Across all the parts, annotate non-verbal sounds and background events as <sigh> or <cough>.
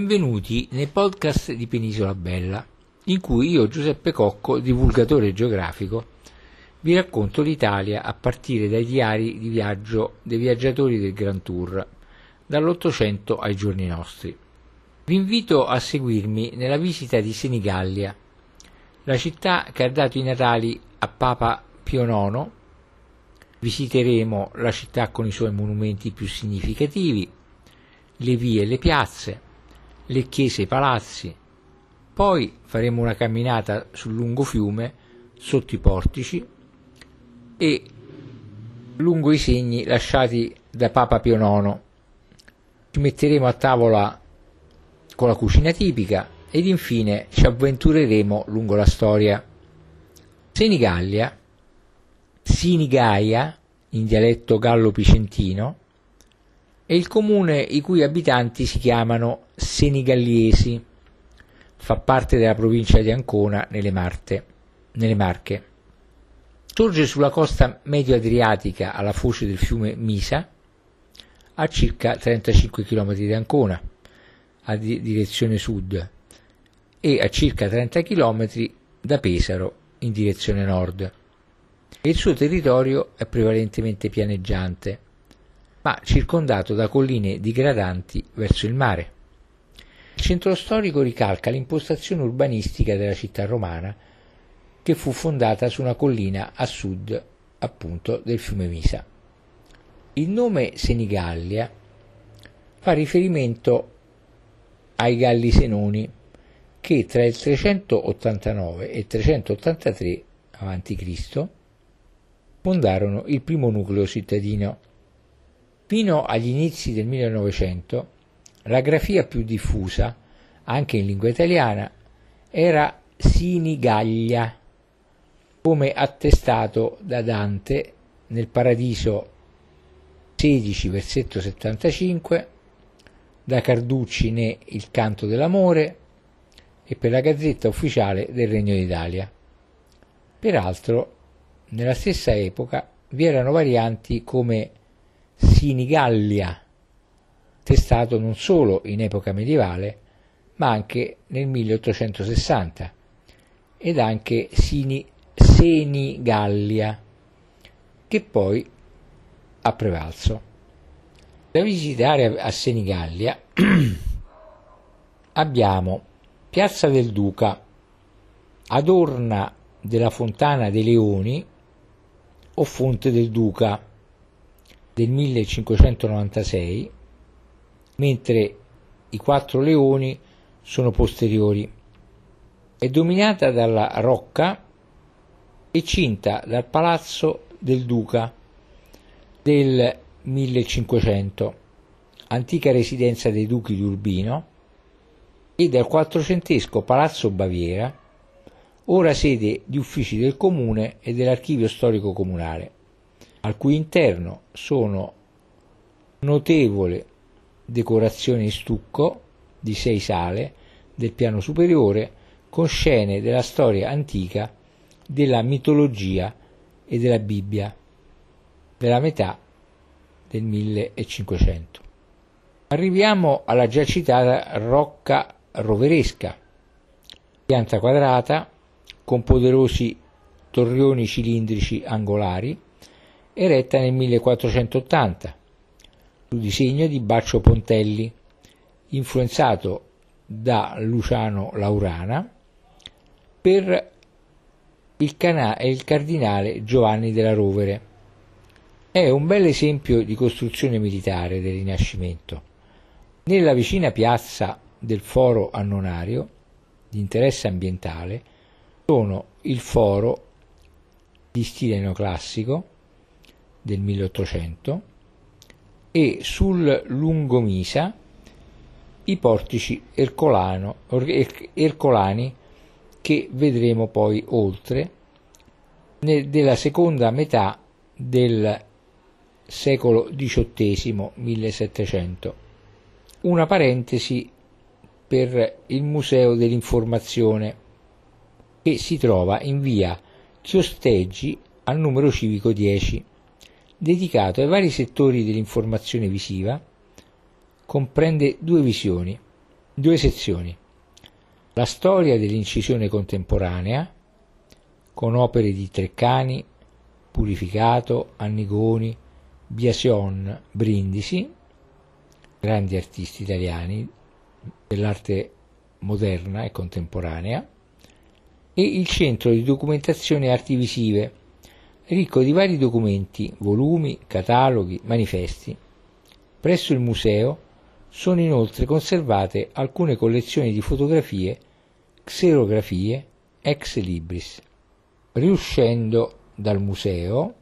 Benvenuti nei podcast di Penisola Bella, in cui io, Giuseppe Cocco, divulgatore geografico, vi racconto l'Italia a partire dai diari di viaggio dei viaggiatori del Grand Tour, dall'Ottocento ai giorni nostri. Vi invito a seguirmi nella visita di Senigallia, la città che ha dato i natali a Papa Pio IX. Visiteremo la città con i suoi monumenti più significativi, le vie e le piazze, le chiese e i palazzi. Poi faremo una camminata sul lungo fiume, sotto i portici e lungo i segni lasciati da Papa Pio IX. Ci metteremo a tavola con la cucina tipica ed infine ci avventureremo lungo la storia. Senigallia, Sinigaia, in dialetto gallo-picentino, è il comune i cui abitanti si chiamano Senigalliesi. Fa parte della provincia di Ancona nelle, Marte, nelle Marche. Sorge sulla costa medio-adriatica alla foce del fiume Misa, a circa 35 km di Ancona, a di- direzione sud, e a circa 30 km da Pesaro, in direzione nord. Il suo territorio è prevalentemente pianeggiante, ma circondato da colline digradanti verso il mare. Il centro storico ricalca l'impostazione urbanistica della città romana, che fu fondata su una collina a sud appunto del fiume Misa. Il nome Senigallia fa riferimento ai Galli Senoni che tra il 389 e il 383 a.C. fondarono il primo nucleo cittadino. Fino agli inizi del 1900 la grafia più diffusa, anche in lingua italiana, era Sinigaglia, come attestato da Dante nel Paradiso 16, versetto 75, da Carducci ne Il canto dell'amore e per la Gazzetta Ufficiale del Regno d'Italia. Peraltro, nella stessa epoca vi erano varianti come Sinigallia, testato non solo in epoca medievale, ma anche nel 1860, ed anche Sini, Senigallia, che poi ha prevalso. Da visitare a Senigallia <clears throat> abbiamo Piazza del Duca, Adorna della Fontana dei Leoni o Fonte del Duca del 1596, mentre i quattro leoni sono posteriori. È dominata dalla rocca e cinta dal Palazzo del Duca del 1500, antica residenza dei duchi di Urbino, e dal quattrocentesco Palazzo Baviera, ora sede di uffici del comune e dell'archivio storico comunale, al cui interno sono notevole decorazione in stucco di sei sale del piano superiore con scene della storia antica, della mitologia e della Bibbia della metà del 1500. Arriviamo alla già citata Rocca Roveresca, pianta quadrata con poderosi torrioni cilindrici angolari, eretta nel 1480 su disegno di Baccio Pontelli, influenzato da Luciano Laurana per il, cana- il cardinale Giovanni della Rovere. È un bel esempio di costruzione militare del Rinascimento. Nella vicina piazza del Foro Annonario, di interesse ambientale, sono il foro di stile neoclassico del 1800 e sul lungomisa i portici ercolano, ercolani che vedremo poi oltre nel, della seconda metà del secolo XVIII 1700. Una parentesi per il Museo dell'Informazione che si trova in via Chiosteggi al numero civico 10 dedicato ai vari settori dell'informazione visiva, comprende due visioni, Due sezioni. La storia dell'incisione contemporanea, con opere di Treccani, Purificato, Annigoni, Biasion, Brindisi, grandi artisti italiani dell'arte moderna e contemporanea, e il centro di documentazione arti visive, ricco di vari documenti, volumi, cataloghi, manifesti. Presso il museo sono inoltre conservate alcune collezioni di fotografie, xerografie, ex libris. Riuscendo dal museo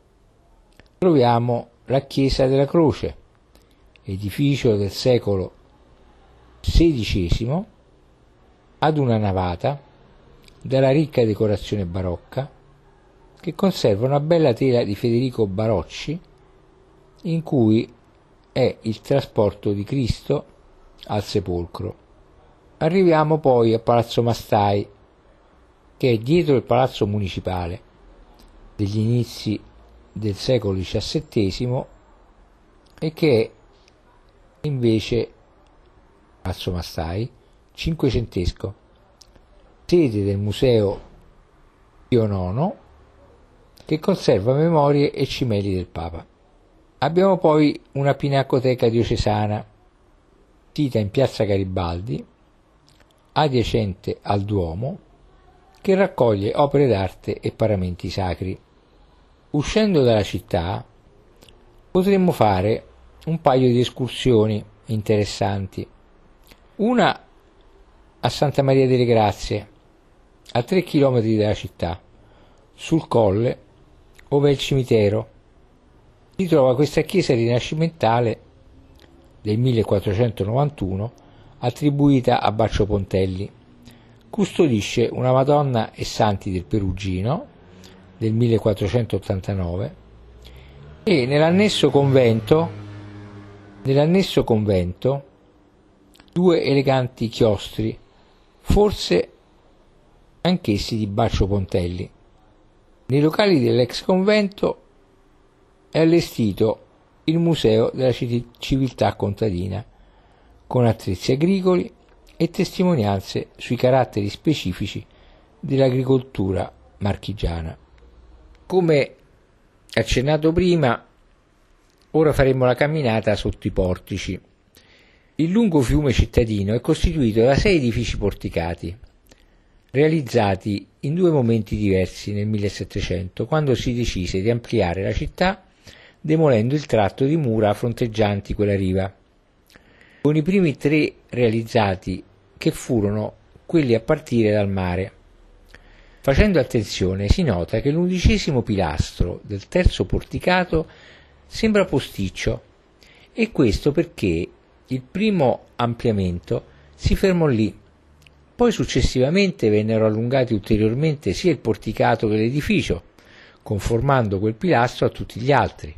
troviamo la chiesa della Croce, edificio del secolo XVI, ad una navata dalla ricca decorazione barocca che conserva una bella tela di Federico Barocci in cui è il trasporto di Cristo al sepolcro. Arriviamo poi a Palazzo Mastai, che è dietro il palazzo municipale degli inizi del secolo XVII e che è invece Palazzo Mastai cinquecentesco, sede del Museo Pio IX che conserva memorie e cimeli del Papa. Abbiamo poi una pinacoteca diocesana, sita in piazza Garibaldi, adiacente al Duomo, che raccoglie opere d'arte e paramenti sacri. Uscendo dalla città potremmo fare un paio di escursioni interessanti. Una a Santa Maria delle Grazie, a 3 km dalla città, sul colle, ove il cimitero. Si trova questa chiesa rinascimentale del 1491 attribuita a Baccio Pontelli. Custodisce una Madonna e Santi del Perugino del 1489 e nell'annesso convento, nell'annesso convento due eleganti chiostri, forse anch'essi di Baccio Pontelli. Nei locali dell'ex convento è allestito il Museo della Civiltà Contadina, con attrezzi agricoli e testimonianze sui caratteri specifici dell'agricoltura marchigiana. Come accennato prima, ora faremo la camminata sotto i portici. Il lungo fiume cittadino è costituito da sei edifici porticati, realizzati in due momenti diversi nel 1700, quando si decise di ampliare la città demolendo il tratto di mura fronteggianti quella riva, con i primi tre realizzati che furono quelli a partire dal mare. Facendo attenzione si nota che l'undicesimo pilastro del terzo porticato sembra posticcio e questo perché il primo ampliamento si fermò lì. Poi successivamente vennero allungati ulteriormente sia il porticato che l'edificio, conformando quel pilastro a tutti gli altri.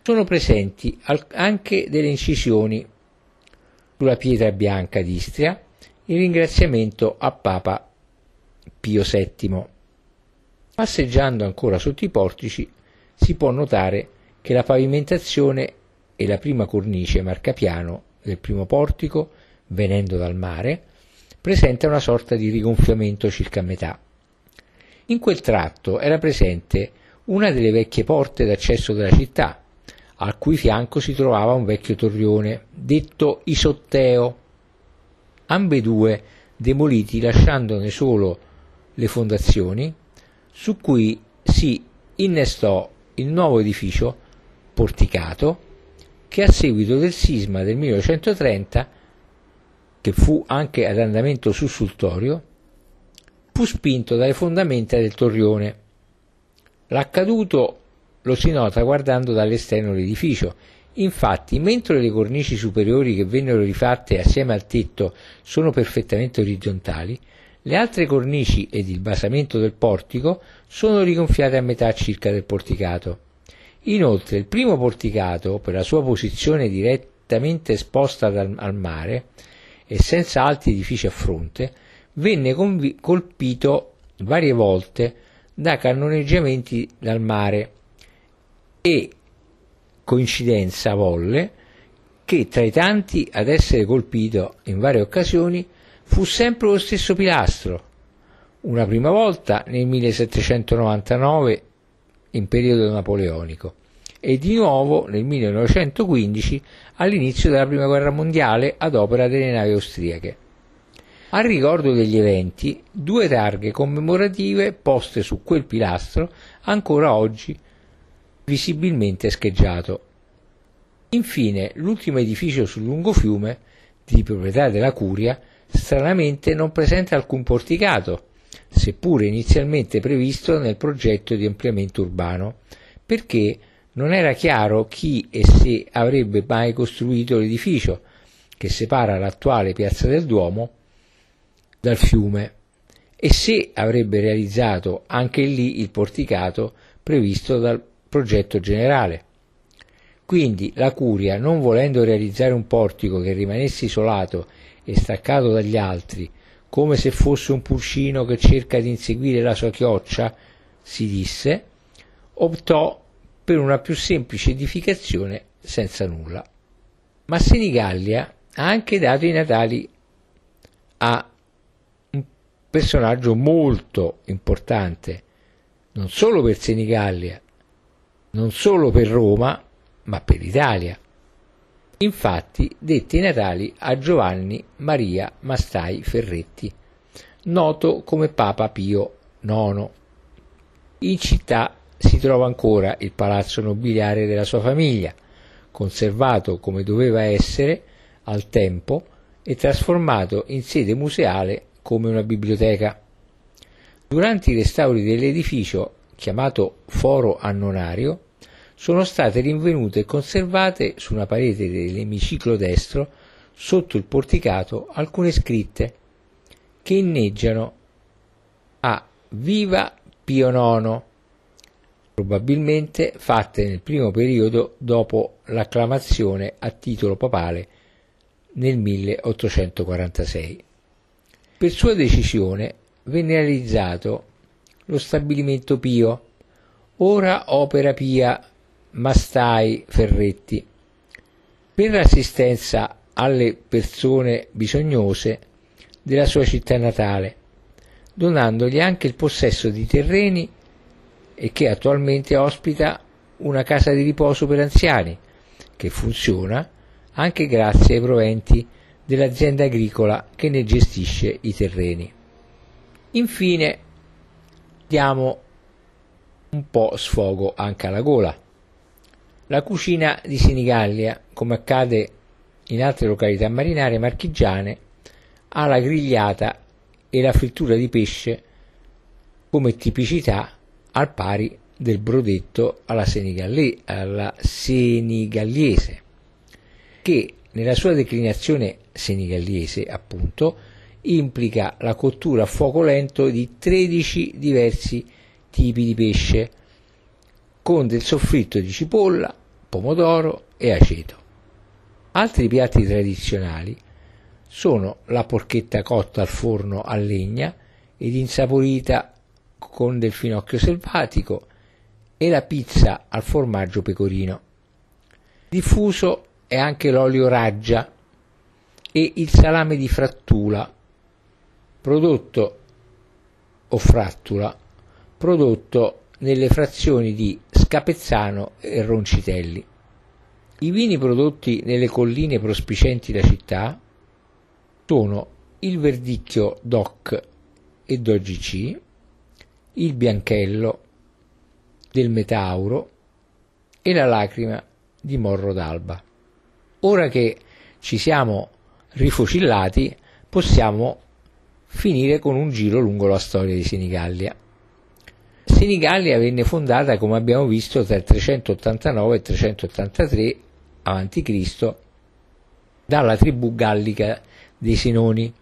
Sono presenti anche delle incisioni sulla pietra bianca d'Istria in ringraziamento a Papa Pio VII. Passeggiando ancora sotto i portici si può notare che la pavimentazione e la prima cornice marcapiano del primo portico, venendo dal mare, presenta una sorta di rigonfiamento circa a metà. In quel tratto era presente una delle vecchie porte d'accesso della città, al cui fianco si trovava un vecchio torrione, detto Isotteo, ambedue demoliti lasciandone solo le fondazioni, su cui si innestò il nuovo edificio porticato che a seguito del sisma del 1930, che fu anche ad andamento sussultorio, fu spinto dalle fondamenta del torrione. L'accaduto lo si nota guardando dall'esterno l'edificio. Infatti, mentre le cornici superiori che vennero rifatte assieme al tetto sono perfettamente orizzontali, le altre cornici ed il basamento del portico sono rigonfiate a metà circa del porticato. Inoltre il primo porticato, per la sua posizione direttamente esposta al mare e senza altri edifici a fronte, venne convi- colpito varie volte da cannoneggiamenti dal mare e, coincidenza volle, che tra i tanti ad essere colpito in varie occasioni fu sempre lo stesso pilastro, una prima volta nel 1799 in periodo napoleonico e di nuovo nel 1915 all'inizio della Prima Guerra Mondiale ad opera delle navi austriache. A ricordo degli eventi, due targhe commemorative poste su quel pilastro ancora oggi visibilmente scheggiato. Infine, l'ultimo edificio sul lungofiume, di proprietà della Curia, stranamente non presenta alcun porticato, seppure inizialmente previsto nel progetto di ampliamento urbano, perché non era chiaro chi e se avrebbe mai costruito l'edificio che separa l'attuale piazza del Duomo dal fiume e se avrebbe realizzato anche lì il porticato previsto dal progetto generale. Quindi la curia, non volendo realizzare un portico che rimanesse isolato e staccato dagli altri, come se fosse un pulcino che cerca di inseguire la sua chioccia, si disse, optò per una più semplice edificazione senza nulla. Ma Senigallia ha anche dato i natali a un personaggio molto importante, non solo per Senigallia, non solo per Roma, ma per l'Italia. Infatti dette i natali a Giovanni Maria Mastai Ferretti, noto come Papa Pio IX. In città si trova ancora il palazzo nobiliare della sua famiglia, conservato come doveva essere al tempo e trasformato in sede museale come una biblioteca. Durante i restauri dell'edificio, chiamato Foro Annonario, sono state rinvenute e conservate su una parete dell'emiciclo destro, sotto il porticato, alcune scritte che inneggiano a Viva Pio IX, probabilmente fatte nel primo periodo dopo l'acclamazione a titolo papale nel 1846. Per sua decisione venne realizzato lo stabilimento Pio, ora Opera Pia Mastai Ferretti, per l'assistenza alle persone bisognose della sua città natale, donandogli anche il possesso di terreni e che attualmente ospita una casa di riposo per anziani, che funziona anche grazie ai proventi dell'azienda agricola che ne gestisce i terreni. Infine diamo un po' sfogo anche alla gola. La cucina di Senigallia, come accade in altre località marinarie marchigiane, ha la grigliata e la frittura di pesce come tipicità al pari del brodetto alla, senigalle, alla senigallese, che nella sua declinazione senigallese, appunto, implica la cottura a fuoco lento di 13 diversi tipi di pesce con del soffritto di cipolla, pomodoro e aceto. Altri piatti tradizionali sono la porchetta cotta al forno a legna ed insaporita con del finocchio selvatico e la pizza al formaggio pecorino. Diffuso è anche l'olio raggia e il salame di frattula, prodotto o frattula, prodotto nelle frazioni di Scapezzano e Roncitelli. I vini prodotti nelle colline prospicenti la città sono il Verdicchio DOC e DOGC, il Bianchello del Metauro e la Lacrima di Morro d'Alba. Ora che ci siamo rifocillati, possiamo finire con un giro lungo la storia di Senigallia. Senigallia venne fondata, come abbiamo visto, tra il 389 e il 383 a.C. dalla tribù gallica dei Sinoni,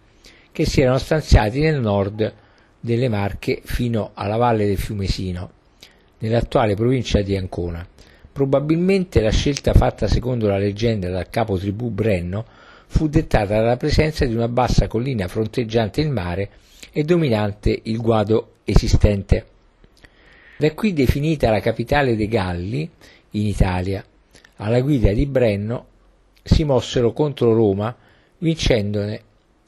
che si erano stanziati nel nord delle Marche fino alla valle del fiume Sino, nell'attuale provincia di Ancona. Probabilmente la scelta fatta secondo la leggenda dal capo tribù Brenno fu dettata dalla presenza di una bassa collina fronteggiante il mare e dominante il guado esistente. Da qui definita la capitale dei Galli in Italia, alla guida di Brenno si mossero contro Roma vincendone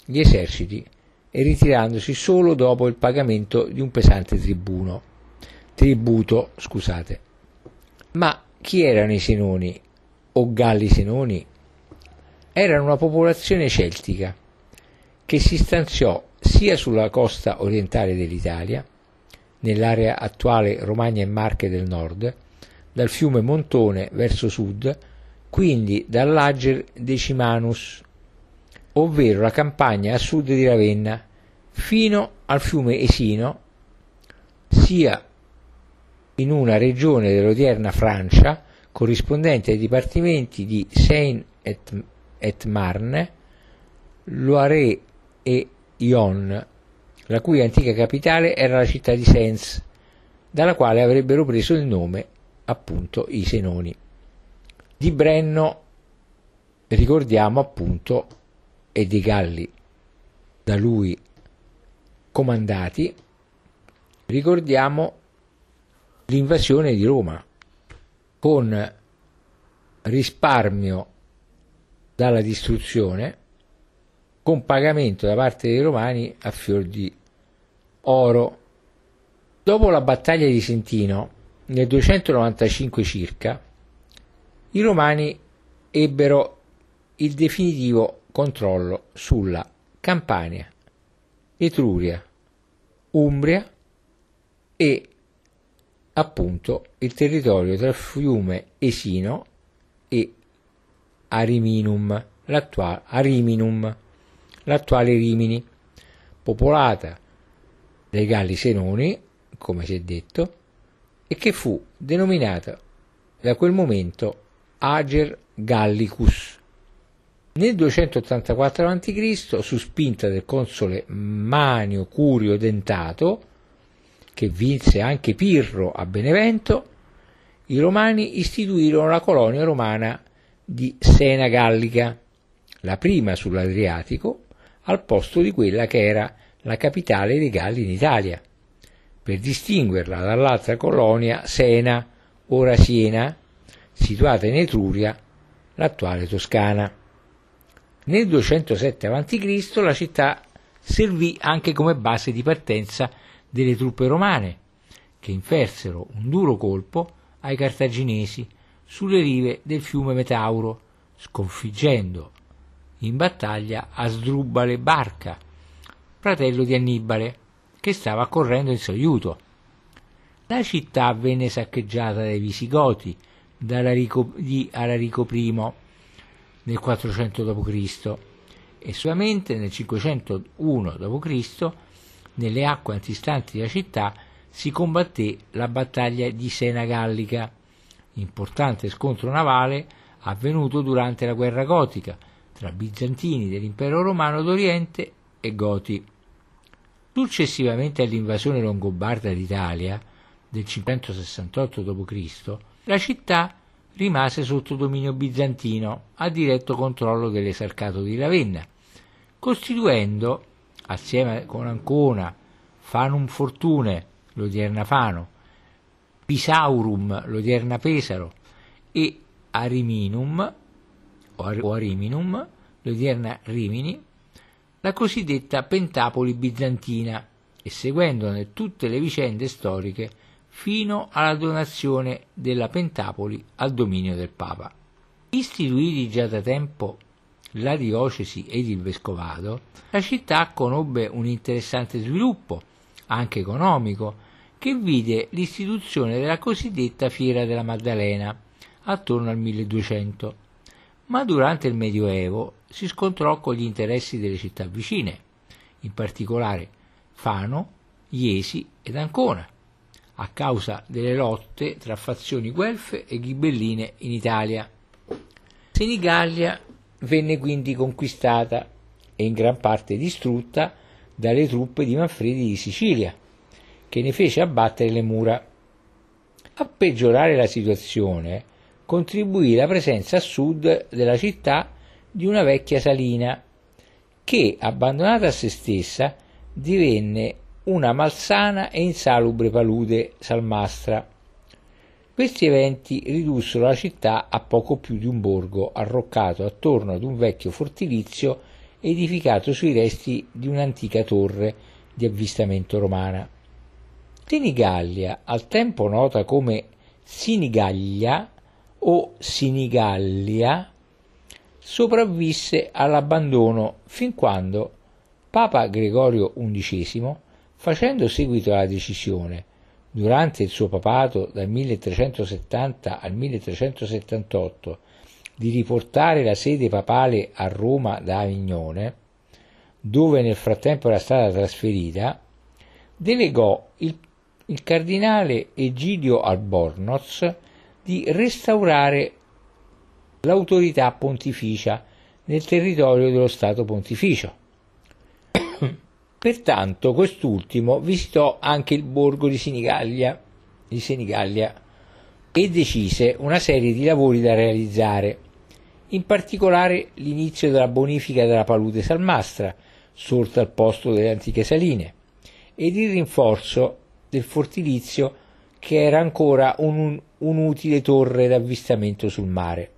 gli eserciti e ritirandosi solo dopo il pagamento di un pesante tribuno, tributo. Scusate. Ma chi erano i Senoni o Galli Senoni? Erano una popolazione celtica che si stanziò sia sulla costa orientale dell'Italia, nell'area attuale Romagna e Marche del nord, dal fiume Montone verso sud, quindi dall'Ager Decimanus, ovvero la campagna a sud di Ravenna, fino al fiume Esino, sia in una regione dell'odierna Francia corrispondente ai dipartimenti di Seine et, et Marne, Loire e Yonne, la cui antica capitale era la città di Sens, dalla quale avrebbero preso il nome appunto i Senoni. Di Brenno ricordiamo appunto e dei Galli da lui comandati, ricordiamo l'invasione di Roma con risparmio dalla distruzione, con pagamento da parte dei romani a fior di oro. Dopo la battaglia di Sentino, nel 295 circa, i romani ebbero il definitivo controllo sulla Campania, Etruria, Umbria e appunto il territorio tra il fiume Esino e Ariminum, l'attuale, Ariminum, l'attuale Rimini, popolata dai Galli Senoni, come si è detto, e che fu denominata da quel momento Ager Gallicus. Nel 284 a.C., su spinta del console Manio Curio Dentato, che vinse anche Pirro a Benevento, i romani istituirono la colonia romana di Sena Gallica, la prima sull'Adriatico, al posto di quella che era la capitale dei Galli in Italia, per distinguerla dall'altra colonia Sena, ora Siena, situata in Etruria, l'attuale Toscana. Nel 207 a.C. la città servì anche come base di partenza delle truppe romane, che infersero un duro colpo ai cartaginesi sulle rive del fiume Metauro, sconfiggendo in battaglia Asdrubale Barca, fratello di Annibale, che stava correndo in suo aiuto. La città venne saccheggiata dai Visigoti da Alarico, I nel 400 d.C. e solamente nel 501 d.C. nelle acque antistanti della città si combatté la battaglia di Sena Gallica, importante scontro navale avvenuto durante la guerra gotica tra bizantini dell'impero romano d'Oriente e Goti. Successivamente all'invasione longobarda d'Italia del 568 d.C., la città rimase sotto dominio bizantino a diretto controllo dell'esarcato di Ravenna, costituendo, assieme con Ancona, Fanum Fortune, l'odierna Fano, Pisaurum, l'odierna Pesaro, e Ariminum, o Ariminum, l'odierna Rimini, la cosiddetta Pentapoli bizantina e seguendone tutte le vicende storiche fino alla donazione della Pentapoli al dominio del Papa. Istituiti già da tempo la diocesi ed il vescovado, la città conobbe un interessante sviluppo, anche economico, che vide l'istituzione della cosiddetta Fiera della Maddalena attorno al 1200, ma durante il Medioevo si scontrò con gli interessi delle città vicine, in particolare Fano, Iesi ed Ancona, a causa delle lotte tra fazioni guelfe e ghibelline in Italia. Senigallia venne quindi conquistata e in gran parte distrutta dalle truppe di Manfredi di Sicilia, che ne fece abbattere le mura. A peggiorare la situazione contribuì la presenza a sud della città di una vecchia salina, che, abbandonata a se stessa, divenne una malsana e insalubre palude salmastra. Questi eventi ridussero la città a poco più di un borgo arroccato attorno ad un vecchio fortilizio edificato sui resti di un'antica torre di avvistamento romana. Senigallia, al tempo nota come Sinigaglia o Sinigallia, sopravvisse all'abbandono fin quando Papa Gregorio XI, facendo seguito alla decisione durante il suo papato dal 1370 al 1378 di riportare la sede papale a Roma da Avignone, dove nel frattempo era stata trasferita, delegò il, il cardinale Egidio Albornoz di restaurare l'autorità pontificia nel territorio dello Stato pontificio Pertanto quest'ultimo visitò anche il borgo di Senigallia, di Senigallia e decise una serie di lavori da realizzare, in particolare l'inizio della bonifica della palude salmastra, sorta al posto delle antiche saline, ed il rinforzo del fortilizio che era ancora un, un'utile torre d'avvistamento sul mare.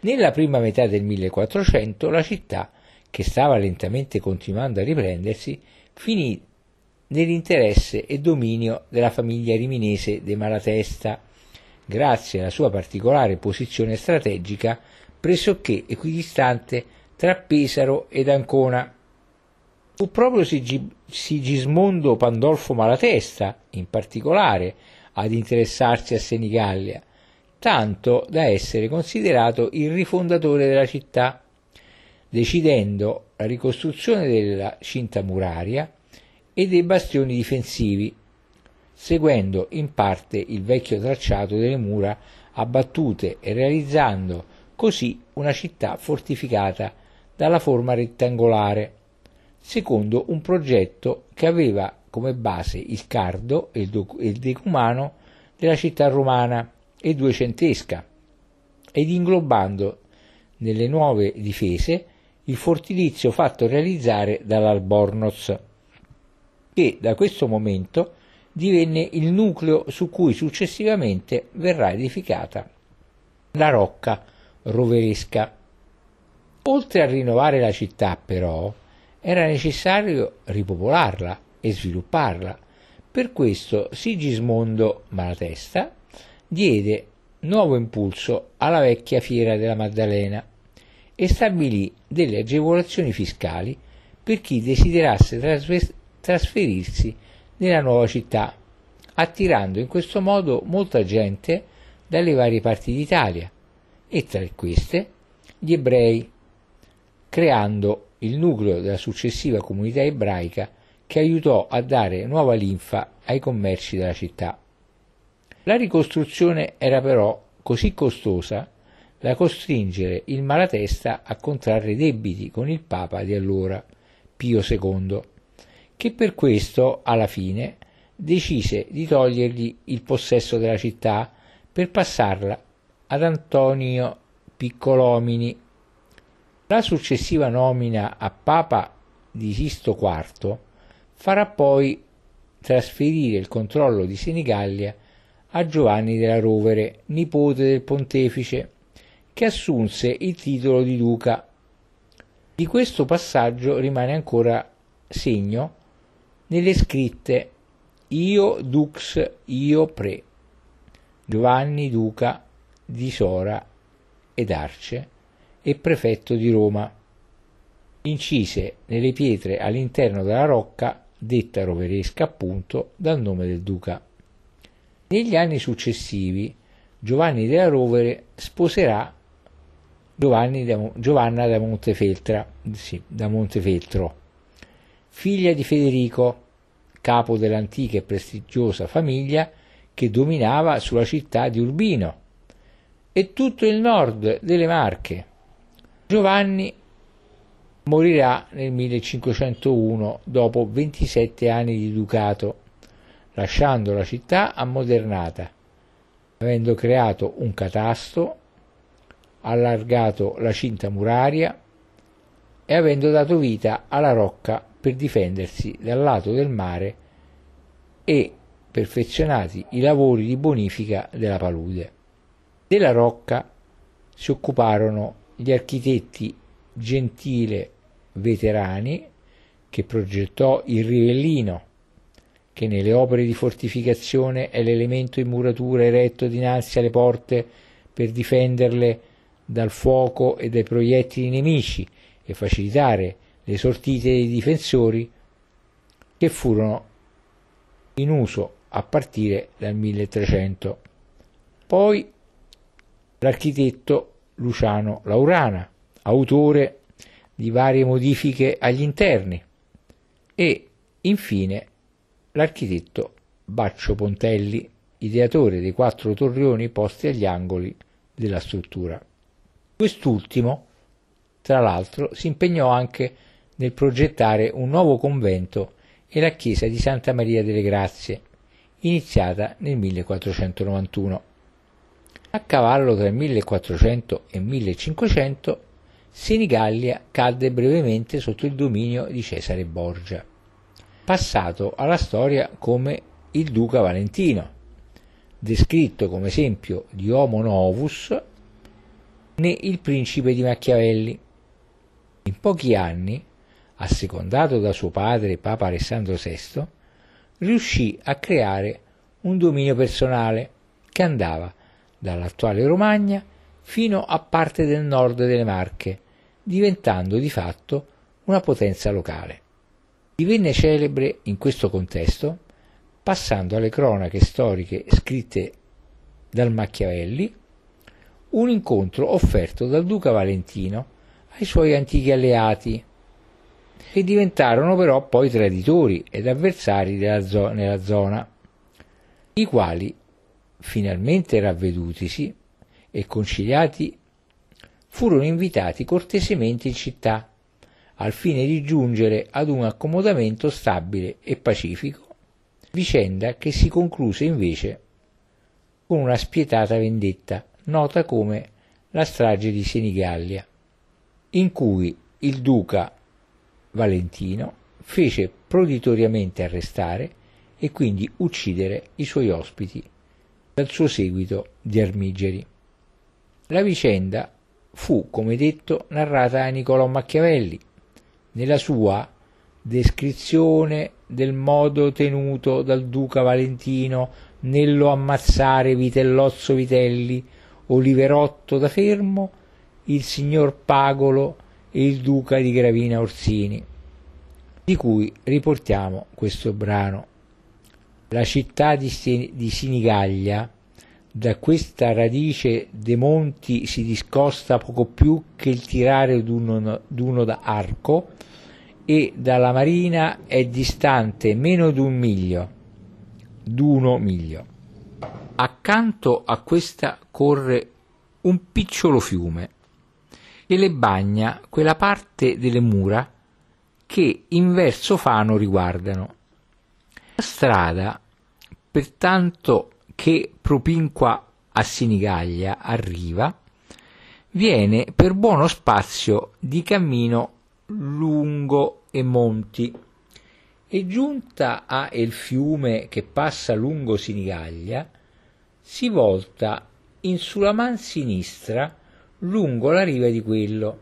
Nella prima metà del 1400 la città che stava lentamente continuando a riprendersi, finì nell'interesse e dominio della famiglia riminese de Malatesta, grazie alla sua particolare posizione strategica pressoché equidistante tra Pesaro ed Ancona. Fu proprio Sigismondo Pandolfo Malatesta, in particolare, ad interessarsi a Senigallia, tanto da essere considerato il rifondatore della città decidendo la ricostruzione della cinta muraria e dei bastioni difensivi, seguendo in parte il vecchio tracciato delle mura abbattute e realizzando così una città fortificata dalla forma rettangolare, secondo un progetto che aveva come base il cardo e il, decumano della città romana e duecentesca, ed inglobando nelle nuove difese il fortilizio fatto realizzare dall'Albornoz, che da questo momento divenne il nucleo su cui successivamente verrà edificata la rocca roveresca. Oltre a rinnovare la città, però, era necessario ripopolarla e svilupparla. Per questo Sigismondo Malatesta diede nuovo impulso alla vecchia fiera della Maddalena e stabilì delle agevolazioni fiscali per chi desiderasse trasferirsi nella nuova città, attirando in questo modo molta gente dalle varie parti d'Italia e tra queste gli ebrei, creando il nucleo della successiva comunità ebraica che aiutò a dare nuova linfa ai commerci della città. La ricostruzione era però così costosa da costringere il Malatesta a contrarre debiti con il Papa di allora, Pio II, che per questo, alla fine, decise di togliergli il possesso della città per passarla ad Antonio Piccolomini. La successiva nomina a Papa di Sisto IV farà poi trasferire il controllo di Senigallia a Giovanni della Rovere, nipote del pontefice, che assunse il titolo di duca. Di questo passaggio rimane ancora segno nelle scritte Io dux io pre Giovanni duca di Sora ed Arce e prefetto di Roma, incise nelle pietre all'interno della rocca detta roveresca appunto dal nome del duca. Negli anni successivi Giovanni della Rovere sposerà da, Giovanna da Montefeltra, sì, da Montefeltro, figlia di Federico, capo dell'antica e prestigiosa famiglia che dominava sulla città di Urbino e tutto il nord delle Marche. Giovanni morirà nel 1501 dopo 27 anni di ducato, lasciando la città ammodernata, avendo creato un catasto allargato la cinta muraria e avendo dato vita alla rocca per difendersi dal lato del mare e perfezionati i lavori di bonifica della palude. Della rocca si occuparono gli architetti Gentile Veterani, che progettò il rivellino, che nelle opere di fortificazione è l'elemento in muratura eretto dinanzi alle porte per difenderle dal fuoco e dai proiettili nemici e facilitare le sortite dei difensori che furono in uso a partire dal 1300. Poi l'architetto Luciano Laurana, autore di varie modifiche agli interni, e infine l'architetto Baccio Pontelli, ideatore dei quattro torrioni posti agli angoli della struttura. Quest'ultimo, tra l'altro, si impegnò anche nel progettare un nuovo convento e la chiesa di Santa Maria delle Grazie, iniziata nel 1491. A cavallo tra il 1400 e il 1500 Senigallia cadde brevemente sotto il dominio di Cesare Borgia, passato alla storia come il duca Valentino, descritto come esempio di homo novus né il principe di Machiavelli. In pochi anni, assecondato da suo padre Papa Alessandro VI, riuscì a creare un dominio personale che andava dall'attuale Romagna fino a parte del nord delle Marche, diventando di fatto una potenza locale. Divenne celebre in questo contesto, passando alle cronache storiche scritte dal Machiavelli, un incontro offerto dal duca Valentino ai suoi antichi alleati, che diventarono però poi traditori ed avversari zo- nella zona, i quali finalmente ravvedutisi e conciliati, furono invitati cortesemente in città, al fine di giungere ad un accomodamento stabile e pacifico, vicenda che si concluse invece con una spietata vendetta, nota come la strage di Senigallia, in cui il duca Valentino fece proditoriamente arrestare e quindi uccidere i suoi ospiti dal suo seguito di armigeri. La vicenda fu, come detto, narrata da Niccolò Machiavelli nella sua descrizione del modo tenuto dal duca Valentino nello ammazzare Vitellozzo Vitelli, Oliverotto da Fermo, il signor Pagolo e il duca di Gravina Orsini, di cui riportiamo questo brano. La città di, Sinigaglia, da questa radice dei monti si discosta poco più che il tirare d'uno, d'uno da arco e dalla marina è distante meno d'un miglio, d'uno miglio. Accanto a questa corre un piccolo fiume e le bagna quella parte delle mura che in verso Fano riguardano. La strada, pertanto che propinqua a Sinigaglia arriva, viene per buono spazio di cammino lungo e monti e giunta a il fiume che passa lungo Sinigaglia si volta in sulla man sinistra lungo la riva di quello,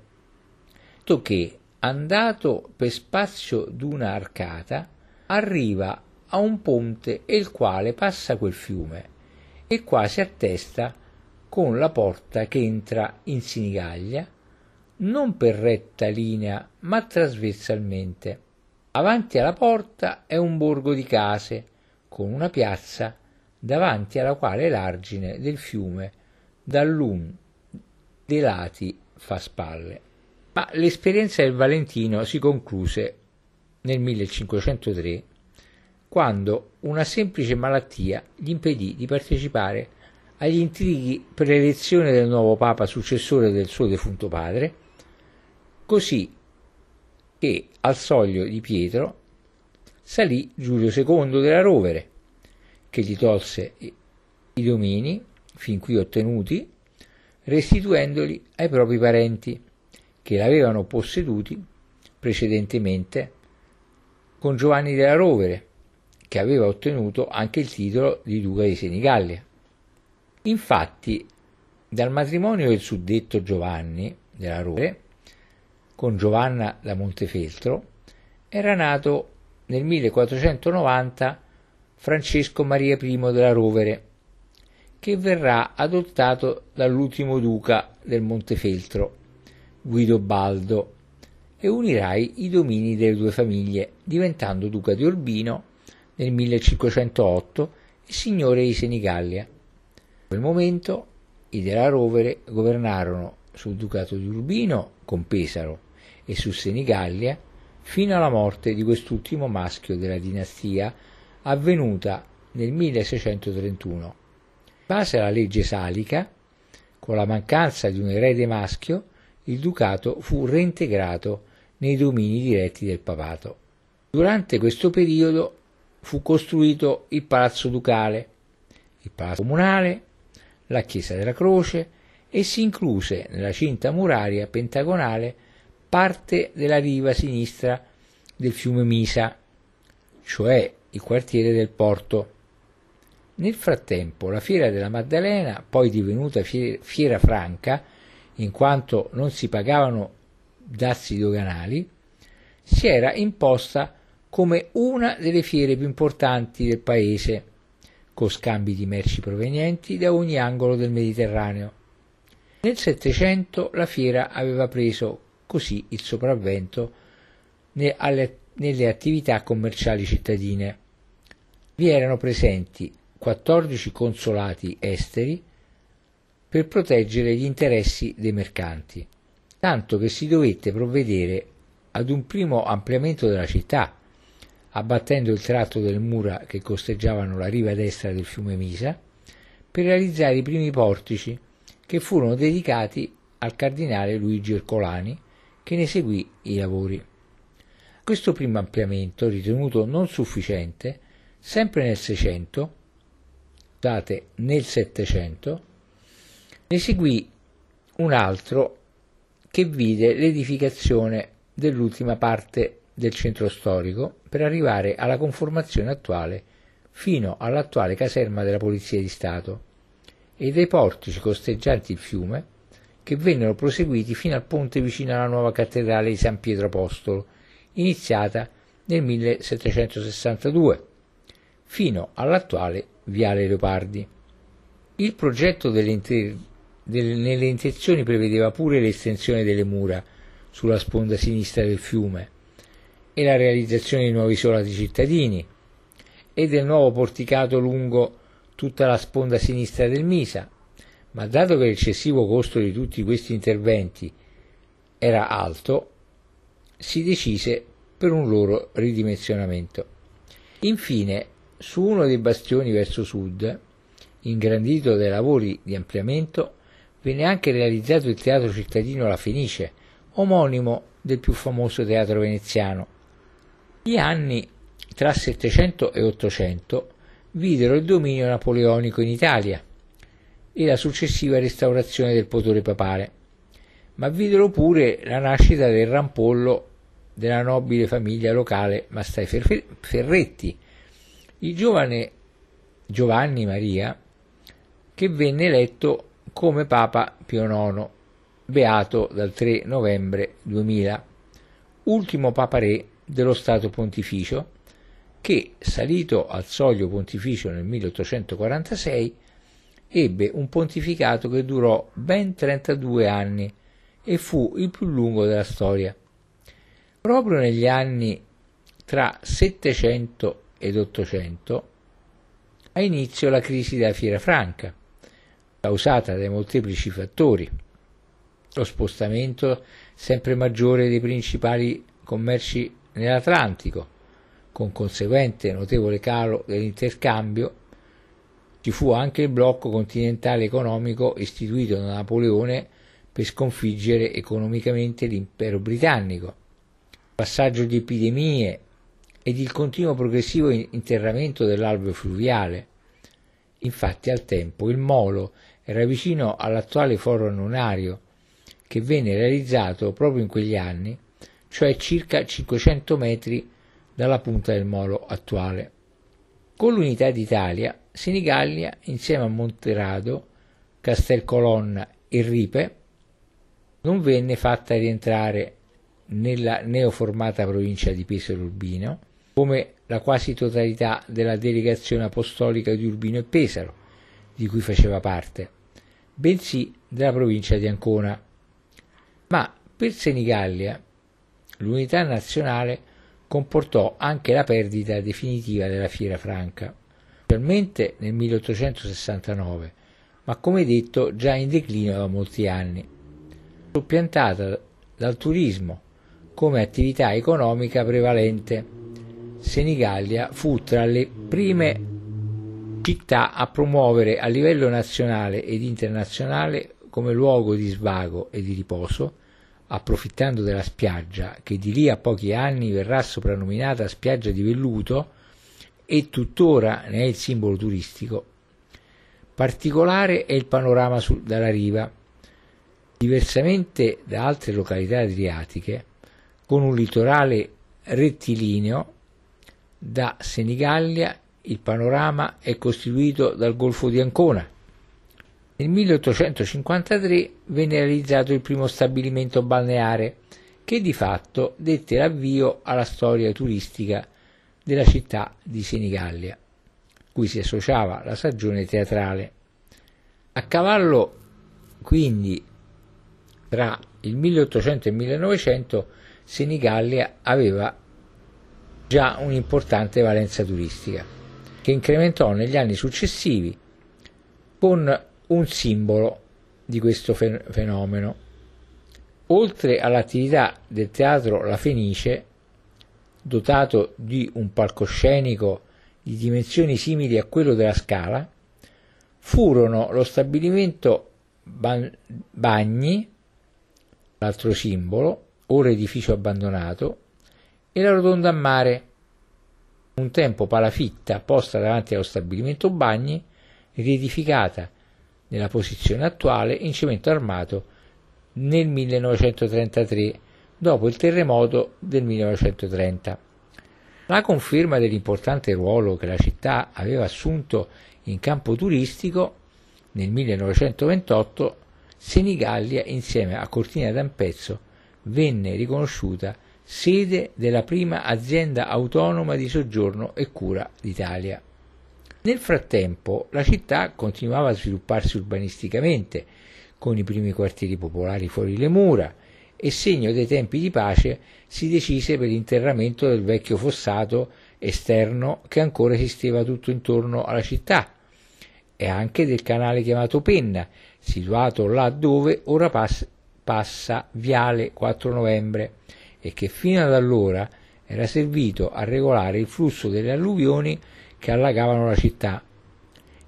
che andato per spazio d'una arcata arriva a un ponte il quale passa quel fiume e quasi attesta con la porta che entra in Sinigaglia, non per retta linea ma trasversalmente. Avanti alla porta è un borgo di case con una piazza davanti alla quale l'argine del fiume dall'un dei lati fa spalle. Ma l'esperienza del Valentino si concluse nel 1503 quando una semplice malattia gli impedì di partecipare agli intrighi per l'elezione del nuovo papa successore del suo defunto padre, così che al soglio di Pietro salì Giulio II della Rovere, che gli tolse i domini fin qui ottenuti, restituendoli ai propri parenti, che l'avevano posseduti precedentemente con Giovanni della Rovere, che aveva ottenuto anche il titolo di duca di Senigallia. Infatti, dal matrimonio del suddetto Giovanni della Rovere con Giovanna da Montefeltro era nato nel 1490 Francesco Maria I della Rovere, che verrà adottato dall'ultimo duca del Montefeltro, Guido Baldo, e unirà i domini delle due famiglie, diventando duca di Urbino nel 1508 e signore di Senigallia. In quel momento i della Rovere governarono sul ducato di Urbino con Pesaro e su Senigallia fino alla morte di quest'ultimo maschio della dinastia avvenuta nel 1631. In base alla legge salica, con la mancanza di un erede maschio, il ducato fu reintegrato nei domini diretti del papato. Durante questo periodo fu costruito il palazzo ducale, il palazzo comunale, la chiesa della croce e si incluse nella cinta muraria pentagonale parte della riva sinistra del fiume Misa, cioè il quartiere del porto. Nel frattempo la fiera della Maddalena, poi divenuta fiera franca, in quanto non si pagavano dazi doganali, si era imposta come una delle fiere più importanti del paese, con scambi di merci provenienti da ogni angolo del Mediterraneo. Nel Settecento la fiera aveva preso così il sopravvento nelle attività commerciali cittadine. Vi erano presenti 14 consolati esteri per proteggere gli interessi dei mercanti, tanto che si dovette provvedere ad un primo ampliamento della città, abbattendo il tratto delle mura che costeggiavano la riva destra del fiume Misa, per realizzare i primi portici che furono dedicati al cardinale Luigi Ercolani, che ne seguì i lavori. Questo primo ampliamento, ritenuto non sufficiente, sempre nel 600, date nel 700, ne seguì un altro che vide l'edificazione dell'ultima parte del centro storico per arrivare alla conformazione attuale fino all'attuale caserma della Polizia di Stato e dei portici costeggianti il fiume che vennero proseguiti fino al ponte vicino alla nuova cattedrale di San Pietro Apostolo, iniziata nel 1762, fino all'attuale Viale Leopardi. Il progetto delle, inter... delle... nelle intenzioni prevedeva pure l'estensione delle mura sulla sponda sinistra del fiume e la realizzazione di nuovi isolati cittadini e del nuovo porticato lungo tutta la sponda sinistra del Misa, ma dato che l'eccessivo costo di tutti questi interventi era alto, si decise per un loro ridimensionamento. Infine, su uno dei bastioni verso sud, ingrandito dai lavori di ampliamento, venne anche realizzato il teatro cittadino La Fenice, omonimo del più famoso teatro veneziano. Gli anni tra 700 e 800 videro il dominio napoleonico in Italia, e la successiva restaurazione del potere papale, ma videro pure la nascita del rampollo della nobile famiglia locale Mastai Ferretti, il giovane Giovanni Maria, che venne eletto come Papa Pio IX, beato dal 3 novembre 2000, ultimo Papa Re dello Stato Pontificio, che, salito al soglio pontificio nel 1846, ebbe un pontificato che durò ben 32 anni e fu il più lungo della storia. Proprio negli anni tra 700 ed 800 ha inizio la crisi della fiera franca, causata dai molteplici fattori, lo spostamento sempre maggiore dei principali commerci nell'Atlantico, con conseguente notevole calo dell'interscambio ci fu anche il blocco continentale economico istituito da Napoleone per sconfiggere economicamente l'impero britannico, passaggio di epidemie ed il continuo progressivo interramento dell'alveo fluviale. Infatti al tempo il molo era vicino all'attuale foro annunario, che venne realizzato proprio in quegli anni, cioè circa 500 metri dalla punta del molo attuale. Con l'unità d'Italia, Senigallia, insieme a Monterado, Castelcolonna e Ripe, non venne fatta rientrare nella neoformata provincia di Pesaro Urbino, come la quasi totalità della delegazione apostolica di Urbino e Pesaro, di cui faceva parte, bensì della provincia di Ancona. Ma per Senigallia l'unità nazionale comportò anche la perdita definitiva della Fiera Franca, specialmente nel 1869, ma come detto già in declino da molti anni, soppiantata dal turismo come attività economica prevalente. Senigallia fu tra le prime città a promuovere a livello nazionale ed internazionale come luogo di svago e di riposo, approfittando della spiaggia che di lì a pochi anni verrà soprannominata spiaggia di velluto e tuttora ne è il simbolo turistico. Particolare è il panorama sul, dalla riva. Diversamente da altre località adriatiche, con un litorale rettilineo, da Senigallia il panorama è costituito dal Golfo di Ancona. Nel 1853 venne realizzato il primo stabilimento balneare che di fatto dette l'avvio alla storia turistica della città di Senigallia, cui si associava la stagione teatrale. A cavallo quindi tra il 1800 e il 1900 Senigallia aveva già un'importante valenza turistica, che incrementò negli anni successivi con un simbolo di questo fenomeno. Oltre all'attività del teatro La Fenice, dotato di un palcoscenico di dimensioni simili a quello della Scala, furono lo stabilimento Bagni, l'altro simbolo, ora edificio abbandonato, e la rotonda a mare, un tempo palafitta posta davanti allo stabilimento Bagni, riedificata nella posizione attuale in cemento armato nel 1933, dopo il terremoto del 1930. La conferma dell'importante ruolo che la città aveva assunto in campo turistico nel 1928 Senigallia insieme a Cortina d'Ampezzo venne riconosciuta sede della prima azienda autonoma di soggiorno e cura d'Italia. Nel frattempo la città continuava a svilupparsi urbanisticamente, con i primi quartieri popolari fuori le mura, e segno dei tempi di pace si decise per l'interramento del vecchio fossato esterno che ancora esisteva tutto intorno alla città, e anche del canale chiamato Penna, situato là dove ora passa passa Viale 4 Novembre e che fino ad allora era servito a regolare il flusso delle alluvioni che allagavano la città.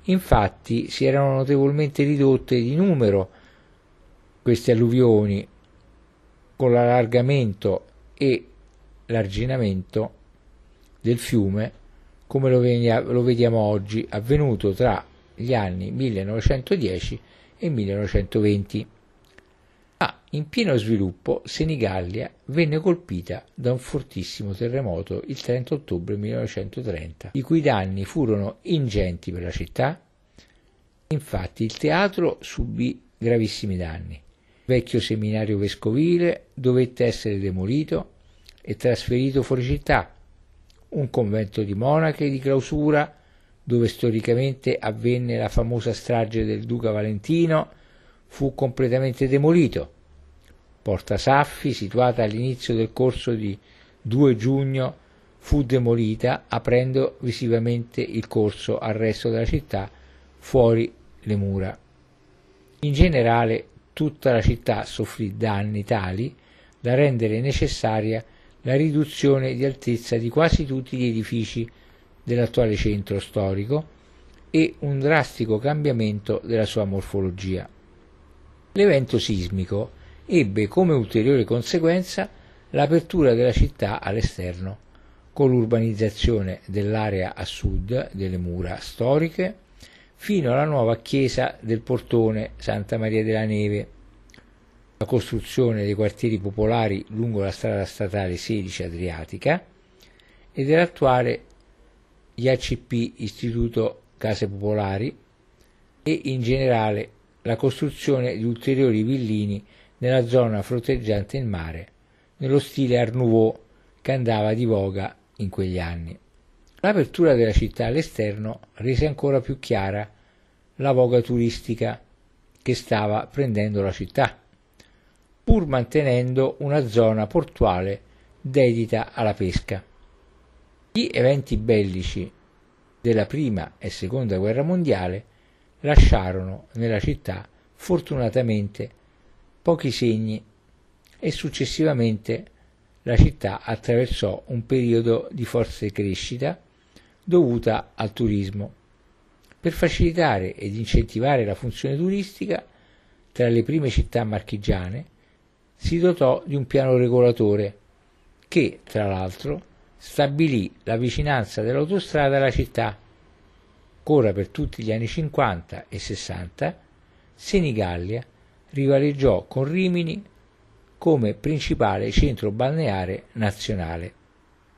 Infatti si erano notevolmente ridotte di numero queste alluvioni con l'allargamento e l'arginamento del fiume come lo, vediamo oggi avvenuto tra gli anni 1910 e 1920 in pieno sviluppo, Senigallia venne colpita da un fortissimo terremoto il 30 ottobre 1930, i cui danni furono ingenti per la città. Infatti il teatro subì gravissimi danni. Il vecchio seminario vescovile dovette essere demolito e trasferito fuori città. Un convento di monache di clausura, dove storicamente avvenne la famosa strage del duca Valentino, fu completamente demolito Porta Saffi, situata all'inizio del corso di 2 giugno, fu demolita aprendo visivamente il corso al resto della città fuori le mura. In generale tutta la città soffrì danni tali da rendere necessaria la riduzione di altezza di quasi tutti gli edifici dell'attuale centro storico e un drastico cambiamento della sua morfologia. L'evento sismico ebbe come ulteriore conseguenza l'apertura della città all'esterno, con l'urbanizzazione dell'area a sud delle mura storiche fino alla nuova chiesa del portone Santa Maria della Neve, la costruzione dei quartieri popolari lungo la strada statale 16 Adriatica e dell'attuale gli ACP Istituto Case Popolari e in generale la costruzione di ulteriori villini nella zona fronteggiante il mare, nello stile Art Nouveau che andava di voga in quegli anni. L'apertura della città all'esterno rese ancora più chiara la voga turistica che stava prendendo la città, pur mantenendo una zona portuale dedita alla pesca. Gli eventi bellici della prima e seconda guerra mondiale lasciarono nella città fortunatamente pochi segni e successivamente la città attraversò un periodo di forte crescita dovuta al turismo. Per facilitare ed incentivare la funzione turistica, tra le prime città marchigiane si dotò di un piano regolatore che, tra l'altro, stabilì la vicinanza dell'autostrada alla città. Ancora per tutti gli anni 50 e 60, Senigallia rivaleggiò con Rimini come principale centro balneare nazionale.